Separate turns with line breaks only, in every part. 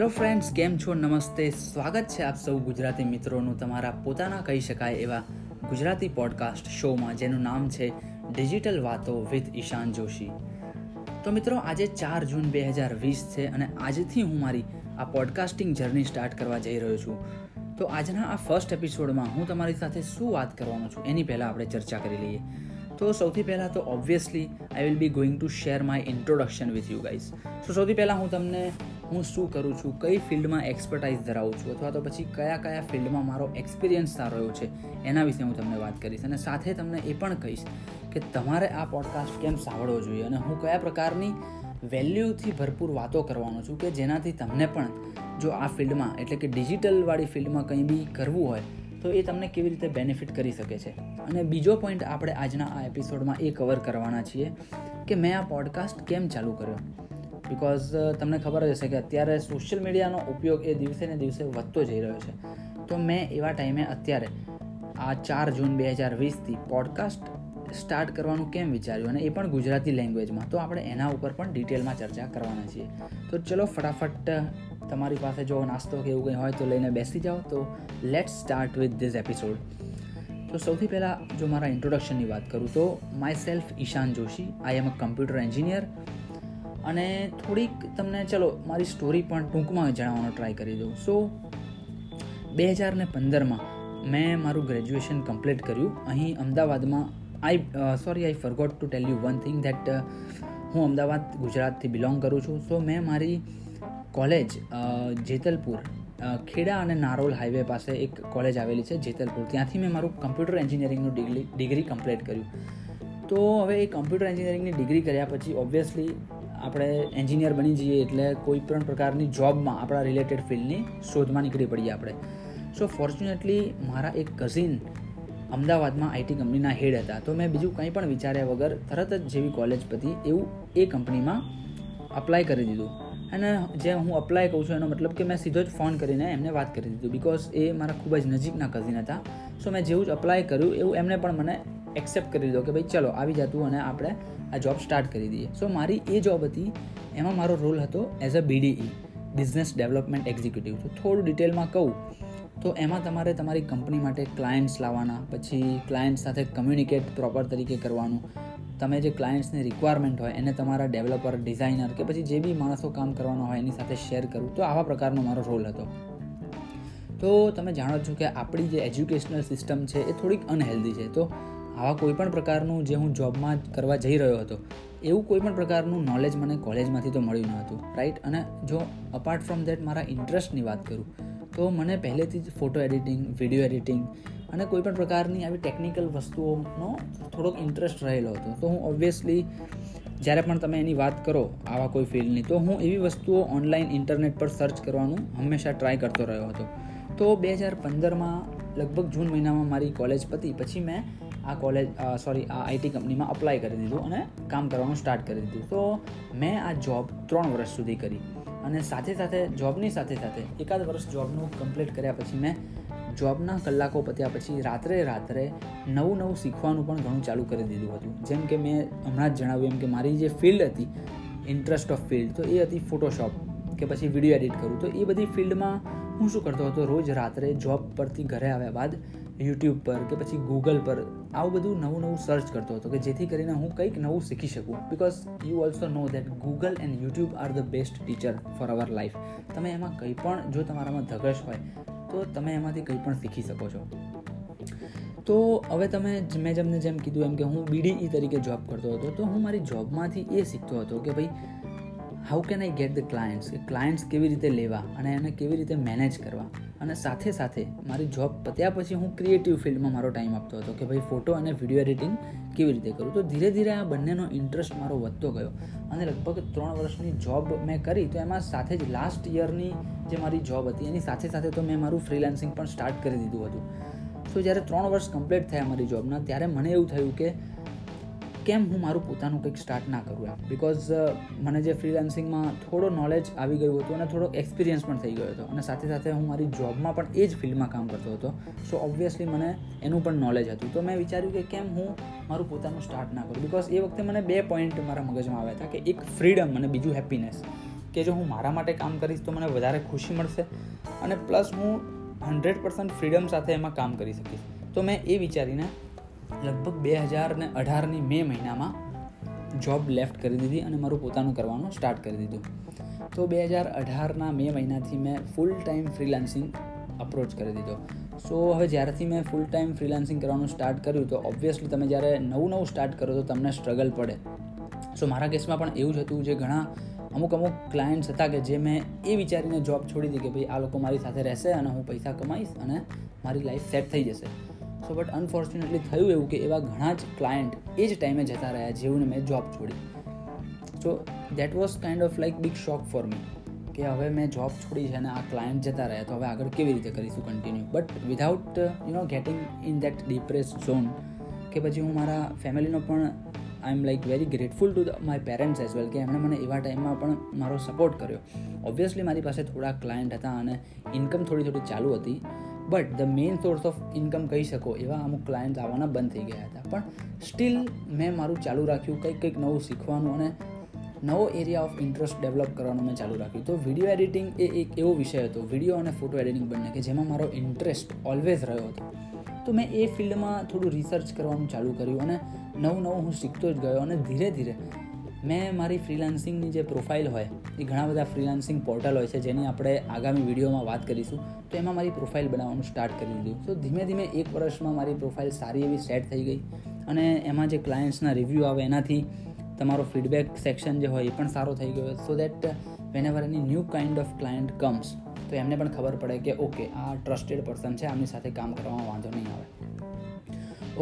Hello friends, કેમ છો? નમસ્તે. સ્વાગત છે આપ સૌ ગુજરાતી મિત્રોનું તમારા પોતાના કહી શકાય એવા ગુજરાતી પોડકાસ્ટ શોમાં જેનું નામ છે ડિજિટલ વાતો વિથ ઈશાન જોશી. તો મિત્રો, આજે ચાર જૂન બે હજાર વીસ છે અને આજથી હું મારી આ પોડકાસ્ટિંગ જર્ની સ્ટાર્ટ કરવા જઈ રહ્યો છું. તો આજના આ ફર્સ્ટ એપિસોડમાં હું તમારી સાથે શું વાત કરવાનો છું, એની પહેલાં આપણે ચર્ચા કરી લઈએ. તો સૌથી પહેલાં તો obviously I will be going to share my introduction with you guys so સૌથી પહેલાં હું તમને હું શું કરું છું, કઈ ફિલ્ડમાં એક્સપર્ટાઇઝ ધરાવું છું અથવા તો પછી કયા કયા ફિલ્ડમાં મારો એક્સપિરિયન્સ સારો રહ્યો છે, એના વિશે હું તમને વાત કરીશ. અને સાથે તમને એ પણ કહીશ કે તમારે આ પોડકાસ્ટ કેમ સાંભળવો જોઈએ અને હું કયા પ્રકારની વેલ્યુથી ભરપૂર વાતો કરવાનો છું કે જેનાથી તમને પણ જો આ ફિલ્ડમાં, એટલે કે ડિજિટલવાળી ફિલ્ડમાં કંઈ બી કરવું હોય, તો એ તમને કેવી રીતે બેનિફિટ કરી શકે છે. અને બીજો પોઈન્ટ આપણે આજના આ એપિસોડમાં એ કવર કરવાના છીએ કે મેં આ પોડકાસ્ટ કેમ ચાલુ કર્યો? બિકોઝ તમને ખબર જ હશે કે અત્યારે સોશિયલ મીડિયાનો ઉપયોગ એ દિવસે ને દિવસે વધતો જઈ રહ્યો છે. તો મેં એવા ટાઈમે અત્યારે, આ ચાર જૂન બે હજાર વીસથી પોડકાસ્ટ સ્ટાર્ટ કરવાનું કેમ વિચાર્યું અને એ પણ ગુજરાતી લેંગ્વેજમાં તો આપણે એના ઉપર પણ ડિટેલમાં ચર્ચા કરવાના છીએ. તો ચલો ફટાફટ તમારી પાસે જો નાસ્તો કે એવું કંઈ હોય તો લઈને બેસી જાઓ. તો let's start with this episode તો સૌથી પહેલાં જો મારા ઇન્ટ્રોડક્શનની વાત કરું તો myself Ishan Joshi. I am a computer engineer અને થોડીક તમને, ચલો, મારી સ્ટોરી પણ ટૂંકમાં જણાવવાનો ટ્રાય કરી દઉં. સો બે હજાર ને પંદરમાં મેં મારું ગ્રેજ્યુએશન કમ્પ્લીટ કર્યું. અહીં અમદાવાદમાં I sorry I forgot to tell you one thing that હું અમદાવાદ ગુજરાતથી બિલોંગ કરું છું. સો મેં મારી કોલેજ જેતલપુર ખેડા અને નારોલ હાઈવે પાસે એક કોલેજ આવેલી છે, જેતલપુર. ત્યાંથી મેં મારું કમ્પ્યુટર એન્જિનિયરિંગનું ડિગ્રી ડિગ્રી કમ્પ્લીટ કર્યું. તો હવે એ કમ્પ્યુટર એન્જિનિયરિંગની ડિગ્રી કર્યા પછી ઓબ્વિયસલી આપણે એન્જિનિયર બની જઈએ એટલે કોઈ પણ પ્રકારની જોબમાં આપણા રિલેટેડ ફિલ્ડની શોધમાં નીકળી પડીએ આપણે. સો ફોર્ચ્યુનેટલી મારા એક કઝિન અમદાવાદમાં આઈટી કંપનીના હેડ હતા. તો મેં બીજું કંઈ પણ વિચાર્યા વગર તરત જ જેવી કોલેજ પતી એવું એ કંપનીમાં અપ્લાય કરી દીધું. અને જે હું અપ્લાય કહું છું એનો મતલબ કે મેં સીધો જ ફોન કરીને એમને વાત કરી દીધું. બિકોઝ એ મારા ખૂબ જ નજીકના કઝિન હતા. સો મેં જેવું જ અપ્લાય કર્યું એવું એમને પણ મને એક્સેપ્ટ કરી દીધો કે ભાઈ ચલો, આવી જતું અને આપણે આ જોબ સ્ટાર્ટ કરી દઈએ. સો મારી એ જોબ હતી, એમાં મારો રોલ હતો as a BDE business development executive તો થોડું ડિટેલમાં કહું, તો એમાં તમારે તમારી કંપની માટે ક્લાયન્ટ્સ લાવવાના, પછી ક્લાયન્ટ સાથે કમ્યુનિકેટ પ્રોપર તરીકે કરવાનું. તમે જે ક્લાયન્ટ્સની રિક્વાયરમેન્ટ હોય, એને તમારા ડેવલપર ડિઝાઇનર કે પછી જે બી માણસો કામ કરવાના હોય, એની સાથે શેર કરવું. તો આવા પ્રકારનો મારો રોલ હતો. તો તમે જાણો છો કે આપણી જે એજ્યુકેશનલ સિસ્ટમ છે, એ થોડીક અનહેલ્ધી છે. તો આવા કોઈ પણ પ્રકારનું જે હું જોબમાં કરવા જઈ રહ્યો હતો, એવું કોઈ પણ પ્રકારનું નોલેજ મને કોલેજમાંથી તો મળ્યું ન હતું રાઈટ અને જો અપાર્ટ ફ્રોમ દેટ મારા ઇન્ટરેસ્ટની વાત કરું, તો મને પહેલેથી જ ફોટો એડિટિંગ વીડિયો એડિટિંગ અને કોઈ પણ પ્રકારની આવી ટેકનિકલ વસ્તુઓનો થોડોક ઇન્ટરેસ્ટ રહેલો હતો. તો હું ઓબ્વિયસલી જ્યારે પણ તમે એની વાત કરો આવા કોઈ ફિલ્ડની તો હું એવી વસ્તુઓ ઓનલાઈન ઇન્ટરનેટ પર સર્ચ કરવાનું હંમેશા ટ્રાય કરતો રહ્યો હતો. તો બે હજાર પંદરમાં લગભગ જૂન મહિનામાં મારી કોલેજ પતી, પછી મેં આ કોલેજ સોરી આ આઈટી કંપનીમાં અપ્લાય કરી દીધું અને કામ કરવાનું સ્ટાર્ટ કરી દીધું. તો મેં આ જોબ ત્રણ વર્ષ સુધી કરી અને સાથે સાથે જોબની સાથે સાથે એકાદ વર્ષ જોબનું કમ્પ્લીટ કર્યા પછી મેં જોબના કલાકો પત્યા પછી રાત્રે રાત્રે નવું નવું શીખવાનું પણ ઘણું ચાલુ કરી દીધું હતું. જેમ કે મેં હમણાં જ જણાવ્યું એમ કે મારી જે ફિલ્ડ હતી ઇન્ટરેસ્ટ ઓફ ફિલ્ડ તો એ હતી ફોટોશોપ કે પછી વીડિયો એડિટ કરું. તો એ બધી ફિલ્ડમાં હું શું કરતો હતો? રોજ રાત્રે જોબ પરથી ઘરે આવ્યા બાદ યુટ્યુબ પર કે પછી ગૂગલ પર આવું બધું નવું નવું સર્ચ કરતો હતો કે જેથી કરીને હું કંઈક નવું શીખી શકું. Because you also know that Google and YouTube are the best teacher for our life તમે એમાં કંઈ પણ જો તમારામાં ધગશ હોય, તો તમે એમાંથી કંઈ પણ શીખી શકો છો. તો હવે તમે મેં જેમને જેમ કીધું એમ કે હું બીડીઈ તરીકે જોબ કરતો હતો, તો હું મારી જોબમાંથી એ શીખતો હતો કે ભાઈ how can I get the clients કે ક્લાયન્ટ્સ કેવી રીતે લેવા અને એને કેવી રીતે મેનેજ કરવા? અને સાથે સાથે મારી જોબ પત્યા પછી હું ક્રિએટિવ ફિલ્ડમાં મારો ટાઈમ આપતો હતો કે ભાઈ ફોટો અને વીડિયો એડિટિંગ કેવી રીતે કરું? તો ધીરે ધીરે આ બંનેનો ઇન્ટરેસ્ટ મારો વધતો ગયો અને લગભગ ત્રણ વર્ષની જોબ મેં કરી તો એમાં સાથે જ લાસ્ટ યરની જે મારી જોબ હતી એની સાથે સાથે તો મેં મારું ફ્રીલાન્સિંગ પણ સ્ટાર્ટ કરી દીધું હતું. સો જ્યારે ત્રણ વર્ષ કમ્પ્લીટ થયા મારી જોબના ત્યારે મને એવું થયું કે કેમ હું મારું પોતાનું કંઈક સ્ટાર્ટ ના કરું એમ? બિકોઝ મને જે ફ્રીલાન્સિંગમાં થોડો નોલેજ આવી ગયું હતું અને થોડો એક્સપિરિયન્સ પણ થઈ ગયો હતો. અને સાથે સાથે હું મારી જોબમાં પણ એ જ ફિલ્ડમાં કામ કરતો હતો. સો ઓબ્વિયસલી મને એનું પણ નોલેજ હતું. તો મેં વિચાર્યું કે કેમ હું મારું પોતાનું સ્ટાર્ટ ના કરું? બિકોઝ એ વખતે મને બે પોઈન્ટ મારા મગજમાં આવ્યા હતા કે એક ફ્રીડમ અને બીજું હેપીનેસ કે જો હું મારા માટે કામ કરીશ તો મને વધારે ખુશી મળશે અને પ્લસ હું હંડ્રેડ પર્સન્ટ ફ્રીડમ સાથે એમાં કામ કરી શકીશ. તો મેં એ વિચારીને લગભગ બે હજાર ને અઢારની મે મહિનામાં જોબ લેફ્ટ કરી દીધી અને મારું પોતાનું કરવાનું સ્ટાર્ટ કરી દીધું. તો બે હજાર અઢારના મે મહિનાથી મેં ફૂલ ટાઈમ ફ્રીલાન્સિંગ અપ્રોચ કરી દીધો. સો હવે જ્યારથી મેં ફૂલ ટાઈમ ફ્રીલાન્સિંગ કરવાનું સ્ટાર્ટ કર્યું, તો ઓબ્વિયસલી તમે જ્યારે નવું નવું સ્ટાર્ટ કરો તો તમને સ્ટ્રગલ પડે. સો મારા કેસમાં પણ એવું જ હતું જે ઘણા અમુક અમુક ક્લાયન્ટ્સ હતા કે જે મેં એ વિચારીને જોબ છોડી દીધી કે ભાઈ આ લોકો મારી સાથે રહેશે અને હું પૈસા કમાઈશ અને મારી લાઈફ સેટ થઈ જશે. સો બટ અનફોર્ચ્યુનેટલી થયું એવું કે એવા ઘણા જ ક્લાયન્ટ એ જ ટાઈમે જતા રહ્યા જેવું મેં જોબ છોડી. So that was kind of like big shock for me કે હવે મેં જોબ છોડી છે અને આ ક્લાયન્ટ જતા રહ્યા, તો હવે આગળ કેવી રીતે કરીશું continue but without you know getting in that depress zone કે પછી હું મારા ફેમિલીનો પણ I am like very grateful to my parents as well કે એમણે મને એવા ટાઈમમાં પણ મારો સપોર્ટ કર્યો. ઓબ્વિયસલી મારી પાસે થોડા ક્લાયન્ટ હતા અને ઇન્કમ થોડી થોડી ચાલુ હતી. But the main source of income કહી શકો એવા અમુક ક્લાયન્ટ આવવાના બંધ થઈ ગયા હતા. પણ સ્ટીલ મેં મારું ચાલુ રાખ્યું, કંઈક કંઈક નવું શીખવાનું અને નવો એરિયા ઓફ ઇન્ટરેસ્ટ ડેવલપ કરવાનું મેં ચાલુ રાખ્યું. તો વીડિયો એડિટિંગ એ એક એવો વિષય હતો. વીડિયો અને ફોટો એડિટિંગ બંને કે જેમાં મારો ઇન્ટરેસ્ટ ઓલવેઝ રહ્યો હતો. તો મેં એ ફિલ્ડમાં થોડું રિસર્ચ કરવાનું ચાલુ કર્યું અને નવું નવું હું શીખતો જ ગયો અને ધીરે ધીરે મેં મારી ફ્રીલાન્સિંગની જે પ્રોફાઇલ હોય, એ ઘણા બધા ફ્રીલાન્સિંગ પોર્ટલ હોય છે, જેની આપણે આગામી વિડીયોમાં વાત કરીશું, તો એમાં મારી પ્રોફાઇલ બનાવવાનું સ્ટાર્ટ કરી દીધું. તો ધીમે ધીમે એક વર્ષમાં મારી પ્રોફાઇલ સારી એવી સેટ થઈ ગઈ અને એમાં જે ક્લાયન્ટ્સના રિવ્યૂ આવે એનાથી તમારો ફીડબેક સેક્શન જે હોય એ પણ સારો થઈ ગયો. So that whenever any new kind of client comes તો એમને પણ ખબર પડે કે ઓકે આ ટ્રસ્ટેડ પર્સન છે, આમની સાથે કામ કરવામાં વાંધો નહીં આવે.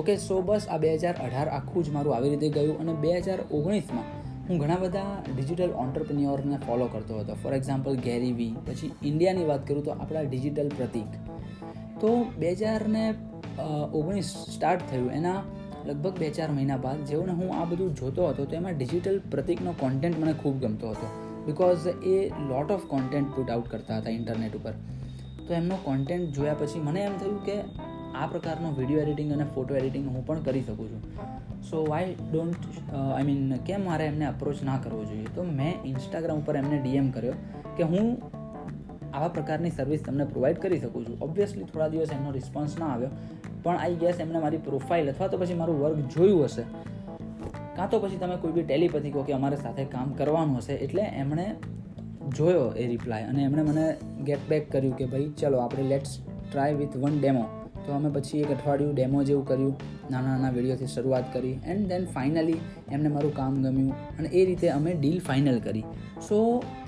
ઓકે સો બસ આ બે હજાર અઢાર આખું જ મારું આવી રીતે ગયું અને બે હજાર ઓગણીસમાં હું ઘણા બધા ડિજિટલ ઓન્ટરપ્રિન્યોરને ફોલો કરતો હતો. ફોર એક્ઝામ્પલ ગેરી વી પછી ઇન્ડિયાની વાત કરું તો આપણા ડિજિટલ પ્રતિક. તો બે હજારને ઓગણીસ સ્ટાર્ટ થયું. એના લગભગ બે ચાર મહિના બાદ જેવું હું આ બધું જોતો હતો, તો એમાં ડિજિટલ પ્રતિકનો કોન્ટેન્ટ મને ખૂબ ગમતો હતો. Because a lot of content put out કરતા હતા ઇન્ટરનેટ ઉપર. તો એમનો કોન્ટેન્ટ જોયા પછી મને એમ થયું કે આ પ્રકારનો વીડિયો એડિટિંગ અને ફોટો એડિટિંગ હું પણ કરી શકું છું. So why don't I mean કેમ મારે એમને અપ્રોચ ના કરવો જોઈએ? તો મેં ઇન્સ્ટાગ્રામ ઉપર એમને ડીએમ કર્યો કે હું આવા પ્રકારની સર્વિસ તમને પ્રોવાઈડ કરી શકું છું. ઓબ્વિયસલી થોડા દિવસ એમનો રિસ્પોન્સ ના આવ્યો, પણ આઈ ગેસ એમને મારી પ્રોફાઇલ અથવા તો પછી મારું વર્ક જોયું હશે. કાં તો પછી તમે કોઈ બી ટેલિપથી કહો કે અમારે સાથે કામ કરવાનું હશે, એટલે એમણે જોયો એ રિપ્લાય અને એમણે મને ગેટ બેક કર્યું કે ભાઈ, ચલો, આપણે let's try with one demo તો અમે પછી એક અઠવાડિયું ડેમો જેવું કર્યું, નાના નાના વિડીયોથી શરૂઆત કરી એન્ડ દેન ફાઇનલી એમને મારું કામ ગમ્યું, અને એ રીતે અમે ડીલ ફાઇનલ કરી. સો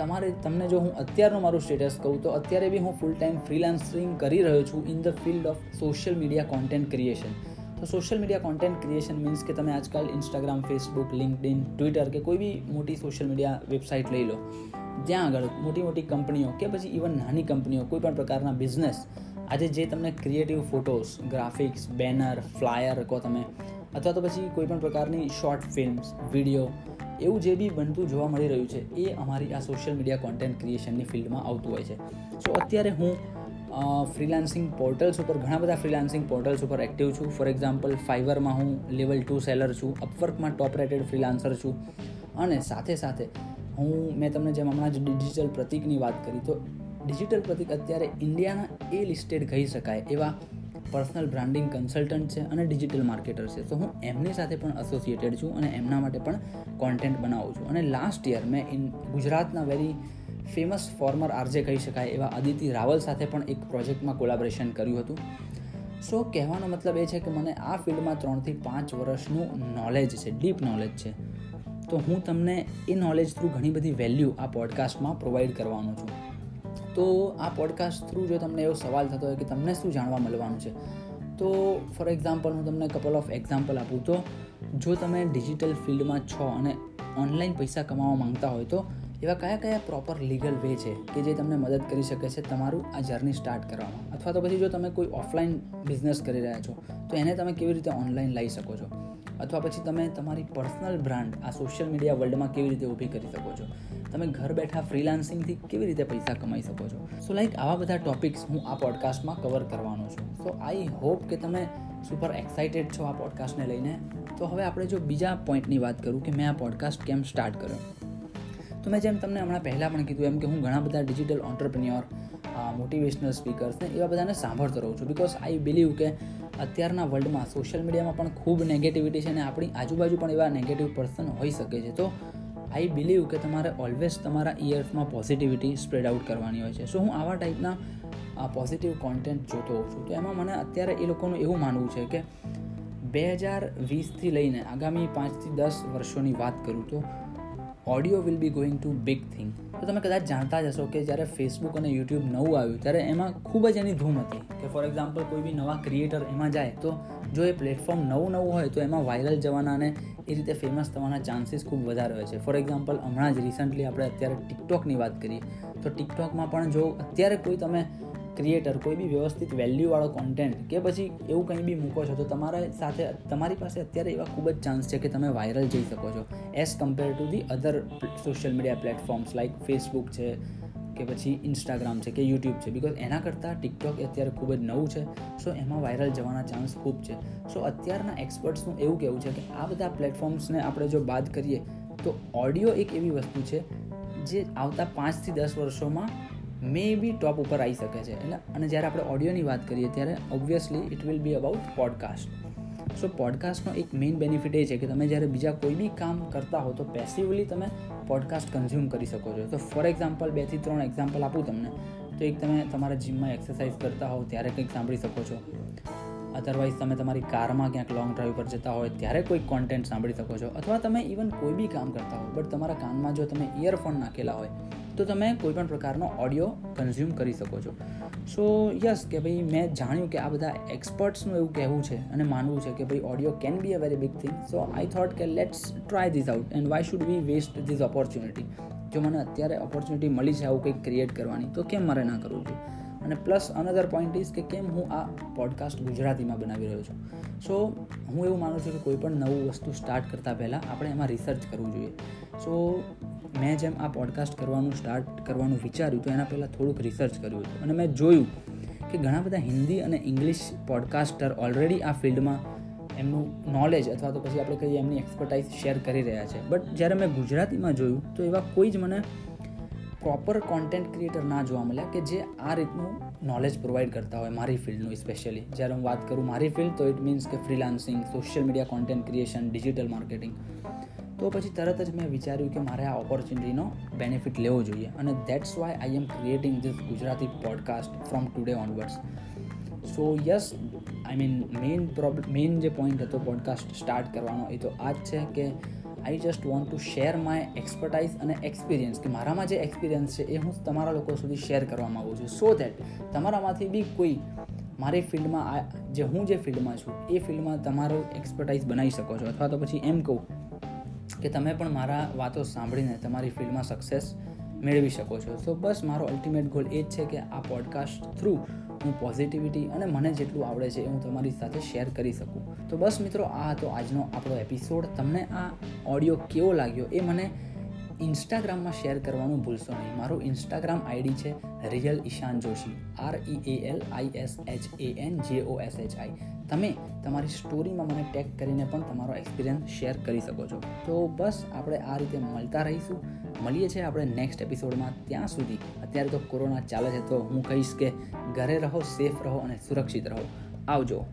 તમારે, તમને જો હું અત્યારનું મારું સ્ટેટસ કહું, તો અત્યારે બી હું ફૂલ ટાઈમ ફ્રીલાન્સિંગ કરી રહ્યો છું in the field of social media content creation તો social media content creation means કે તમે આજકાલ ઇન્સ્ટાગ્રામ ફેસબુક લિંકડિન ટ્વિટર કે કોઈ બી મોટી સોશિયલ મીડિયા વેબસાઇટ લઈ લો. ત્યાં આગળ મોટી મોટી કંપનીઓ કે પછી ઇવન નાની કંપનીઓ, કોઈ પણ પ્રકારના બિઝનેસ આજે જે તમને creative photos graphics banner flyer કહો તમે, અથવા તો પછી કોઈપણ પ્રકારની શોર્ટ ફિલ્મ્સ વીડિયો એવું જે બી બનતું જોવા મળી રહ્યું છે, એ અમારી આ સોશિયલ મીડિયા કોન્ટેન્ટ ક્રિએશનની ફિલ્ડમાં આવતું હોય છે. સો અત્યારે હું ફ્રીલાન્સિંગ પોર્ટલ્સ ઉપર, ઘણા બધા ફ્રીલાન્સિંગ પોર્ટલ્સ ઉપર એક્ટિવ છું. ફોર એક્ઝામ્પલ ફાઈવરમાં હું લેવલ ટુ સેલર છું અપવર્કમાં ટોપ રેટેડ ફ્રીલાન્સર છું. અને સાથે સાથે હું, મેં તમને જેમ હમણાં જ ડિજિટલ પ્રતિકની વાત કરી, તો ડિજિટલ પ્રતિક અત્યારે ઇન્ડિયાના એ લિસ્ટેડ કહી શકાય એવા પર્સનલ બ્રાન્ડિંગ કન્સલ્ટન્ટ છે અને ડિજિટલ માર્કેટર છે. તો હું એમની સાથે પણ એસોસિએટેડ છું અને એમના માટે પણ કોન્ટેન્ટ બનાવું છું. અને લાસ્ટ યર મેં ઇન ગુજરાતના વેરી ફેમસ ફોર્મર આરજે કહી શકાય એવા અદિતિ રાવલ સાથે પણ એક પ્રોજેક્ટમાં કોલાબરેશન કર્યું હતું. સો કહેવાનો મતલબ એ છે કે મને આ ફિલ્ડમાં ત્રણથી પાંચ વર્ષનું નોલેજ છે ડીપ નોલેજ છે. તો હું તમને એ નોલેજ થ્રુ ઘણી બધી વેલ્યુ આ પોડકાસ્ટમાં પ્રોવાઈડ કરવાનો છું. તો આ પોડકાસ્ટ થ્રુ જો તમને એવો સવાલ થતો હોય કે તમને શું જાણવા મળવાનું છે, તો ફોર એક્ઝામ્પલ હું તમને કપલ ઓફ એક્ઝામ્પલ આપું તો, જો તમે ડિજિટલ ફિલ્ડમાં છો અને ઓનલાઈન પૈસા કમાવા માંગતા હોય તો, એવા કયા કયા પ્રોપર લીગલ વે છે કે જે તમને મદદ કરી શકે છે તમારું આ જર્ની સ્ટાર્ટ કરવામાં? અથવા તો પછી જો તમે કોઈ ઓફલાઈન બિઝનેસ કરી રહ્યા છો, તો એને તમે કેવી રીતે ઓનલાઈન લઈ શકો છો? અથવા પછી તમે તમારી પર્સનલ બ્રાન્ડ આ સોશિયલ મીડિયા વર્લ્ડમાં કેવી રીતે ઊભી કરી શકો છો? તમે ઘર બેઠા ફ્રીલાન્સિંગથી કેવી રીતે પૈસા કમાઈ શકો છો? સો લાઈક આવા બધા ટોપિક્સ હું આ પોડકાસ્ટમાં કવર કરવાનો છું. સો આઈ હોપ કે તમે સુપર એક્સાઇટેડ છો આ પોડકાસ્ટને લઈને. તો હવે આપણે જો બીજા પોઈન્ટની વાત કરું કે મેં આ પોડકાસ્ટ કેમ સ્ટાર્ટ કર્યો? તો મેં જેમ તમને હમણાં પહેલાં પણ કીધું એમ કે હું ઘણા બધા ડિજિટલ ઓન્ટરપ્રિન્યોર મોટિવેશનલ સ્પીકર્સને એવા બધાને સાંભળતો રહું છું. બિકોઝ આઈ બિલીવ કે અત્યારના વર્લ્ડમાં સોશિયલ મીડિયામાં પણ ખૂબ નેગેટિવિટી છે અને આપણી આજુબાજુ પણ એવા નેગેટિવ પર્સન હોઈ શકે છે. તો આઈ બિલીવ કે તમારે ઓલવેઝ તમારા ઇયર્સમાં પોઝિટિવિટી સ્પ્રેડ આઉટ કરવાની હોય છે. સો હું આવા ટાઈપના પોઝિટિવ કોન્ટેન્ટ જોતો હોઉં છું. તો એમાં મને અત્યારે એ લોકોનું એવું માનવું છે કે બે હજાર વીસથી લઈને આગામી પાંચથી દસ વર્ષોની વાત કરું તો audio will be going to big thing તો તમે કદાચ જાણતા જ હશો કે જ્યારે ફેસબુક અને યુટ્યુબ નવું આવ્યું, ત્યારે એમાં ખૂબ જ એની ધૂમ હતી. કે ફોર એક્ઝામ્પલ કોઈ બી નવા ક્રિએટર એમાં જાય તો જો એ પ્લેટફોર્મ નવું નવું હોય તો એમાં વાયરલ જવાના અને એ રીતે ફેમસ થવાના ચાન્સીસ ખૂબ વધારે હોય છે. ફોર એક્ઝામ્પલ હમણાં જ રિસન્ટલી આપણે અત્યારે ટિકટોકની વાત કરીએ, તો ટિકટોકમાં પણ જો અત્યારે કોઈ તમે ક્રિએટર કોઈ બી વ્યવસ્થિત વેલ્યુવાળો કોન્ટેન્ટ કે પછી એવું કંઈ બી મૂકો છો, તો તમારા સાથે, તમારી પાસે અત્યારે એવા ખૂબ જ ચાન્સ છે કે તમે વાયરલ જઈ શકો છો. As compare to the other social media platforms like Facebook છે કે પછી ઇન્સ્ટાગ્રામ છે કે યુટ્યુબ છે. બિકોઝ એના કરતાં ટિકટોક અત્યારે ખૂબ જ નવું છે. સો એમાં વાયરલ જવાના ચાન્સ ખૂબ છે. સો અત્યારના એક્સપર્ટ્સનું એવું કહેવું છે કે આ બધા પ્લેટફોર્મ્સને આપણે જો બાદ કરીએ, તો ઓડિયો એક એવી વસ્તુ છે જે આવતા પાંચથી દસ વર્ષોમાં મે બી ટોપ ઉપર આવી શકે છે. એટલે, અને જ્યારે આપણે ઓડિયોની વાત કરીએ, ત્યારે obviously it will be about podcast so પોડકાસ્ટનો એક મેઇન બેનિફિટ એ છે કે તમે જ્યારે બીજા કોઈ બી કામ કરતા હો તો પેસિવલી તમે પોડકાસ્ટ કન્ઝ્યુમ કરી શકો છો. તો ફોર એક્ઝામ્પલ બેથી ત્રણ એક્ઝામ્પલ આપું તમને. તો એક તમે તમારા જીમમાં એક્સરસાઇઝ કરતા હોવ ત્યારે કંઈક સાંભળી શકો છો. અધરવાઇઝ તમે તમારી કારમાં ક્યાંક લોંગ ડ્રાઈવ પર જતા હોય ત્યારે કોઈ કોન્ટેન્ટ સાંભળી શકો છો. અથવા તમે ઇવન કોઈ બી કામ કરતા હો બટ તમારા કાનમાં જો તમે ઇયરફોન નાખેલા હોય તો તમે કોઈપણ પ્રકારનો ઓડિયો કન્ઝ્યુમ કરી શકો છો. સો યસ કે ભાઈ મેં જાણ્યું કે આ બધા એક્સપર્ટ્સનું એવું કહેવું છે અને માનવું છે કે ભાઈ audio can be a very big thing so I thought કે let's try this out and why should we waste this opportunity જો મને અત્યારે ઓપોર્ચ્યુનિટી મળી છે આવું કંઈક ક્રિએટ કરવાની, તો કેમ મારે ના કરવું જોઈએ? અને પ્લસ અનધર પોઈન્ટ ઇઝ કે કેમ હું આ પોડકાસ્ટ ગુજરાતીમાં બનાવી રહ્યો છું. સો હું એવું માનું છું કે કોઈ પણ નવું વસ્તુ સ્ટાર્ટ કરતાં પહેલાં આપણે એમાં રિસર્ચ કરવું જોઈએ. સો મેં જેમ આ પોડકાસ્ટ કરવાનું સ્ટાર્ટ કરવાનું વિચાર્યું, તો એના પહેલાં થોડુંક રિસર્ચ કર્યું હતું. અને મેં જોયું કે ઘણા બધા હિન્દી અને ઇંગ્લિશ પોડકાસ્ટર ઓલરેડી આ ફિલ્ડમાં એમનું નોલેજ અથવા તો પછી આપણે કહીએ એમની એક્સપર્ટાઇઝ શેર કરી રહ્યા છે. બટ જ્યારે મેં ગુજરાતીમાં જોયું, તો એવા કોઈ જ મને પ્રોપર કોન્ટેન્ટ ક્રિએટર ના જોવા મળ્યા કે જે આ રીતનું નોલેજ પ્રોવાઈડ કરતા હોય મારી ફિલ્ડનું સ્પેશિયલી જ્યારે હું વાત કરું મારી ફિલ્ડ તો ઇટ મીન્સ કે freelancing social media content creation digital marketing તો પછી તરત જ મેં વિચાર્યું કે મારે આ ઓપોર્ચ્યુનિટીનો બેનિફિટ લેવો જોઈએ. અને that's why I am creating this Gujarati podcast from today onwards so yes I mean main problem main જે પોઈન્ટ હતો પોડકાસ્ટ સ્ટાર્ટ કરવાનો, એ તો આ જ છે કે I just want to share my expertise અને એક્સપિરિયન્સ કે મારામાં જે એક્સપિરિયન્સ છે એ હું તમારા લોકો સુધી શેર કરવા માગું છું. સો દેટ તમારામાંથી બી કોઈ મારી ફિલ્ડમાં જે હું જે ફિલ્ડમાં છું, એ ફિલ્ડમાં તમારો એક્સપર્ટાઇઝ બનાવી શકો છો. અથવા તો પછી એમ કહું કે તમે પણ મારા વાતો સાંભળીને તમારી ફિલ્ડમાં સક્સેસ મેળવી શકો છો. સો બસ મારો અલ્ટિમેટ ગોલ એ જ છે કે આ પોડકાસ્ટ થ્રુ હું પોઝિટિવિટી અને મને જેટલું આવડે છે એ હું તમારી સાથે શેર કરી શકું. તો બસ મિત્રો, આ હતો આજનો આપણો એપિસોડ તમને આ ઓડિયો કેવો લાગ્યો એ મને ઇન્સ્ટાગ્રામમાં શેર કરવાનું ભૂલશો નહીં. મારું ઇન્સ્ટાગ્રામ આઈડી છે real Ishan Joshi. R E A L I S H A N J O S H I તમે તમારી સ્ટોરીમાં મને ટેગ કરીને પણ તમારો એક્સપિરિયન્સ શેર કરી શકો છો. તો બસ આપણે આ રીતે મળતા રહીશું. મળીએ છીએ આપણે નેક્સ્ટ એપિસોડમાં. ત્યાં સુધી અત્યારે તો કોરોના ચાલે છે, તો હું કહીશ કે ઘરે રહો, સેફ રહો અને સુરક્ષિત રહો. આવજો.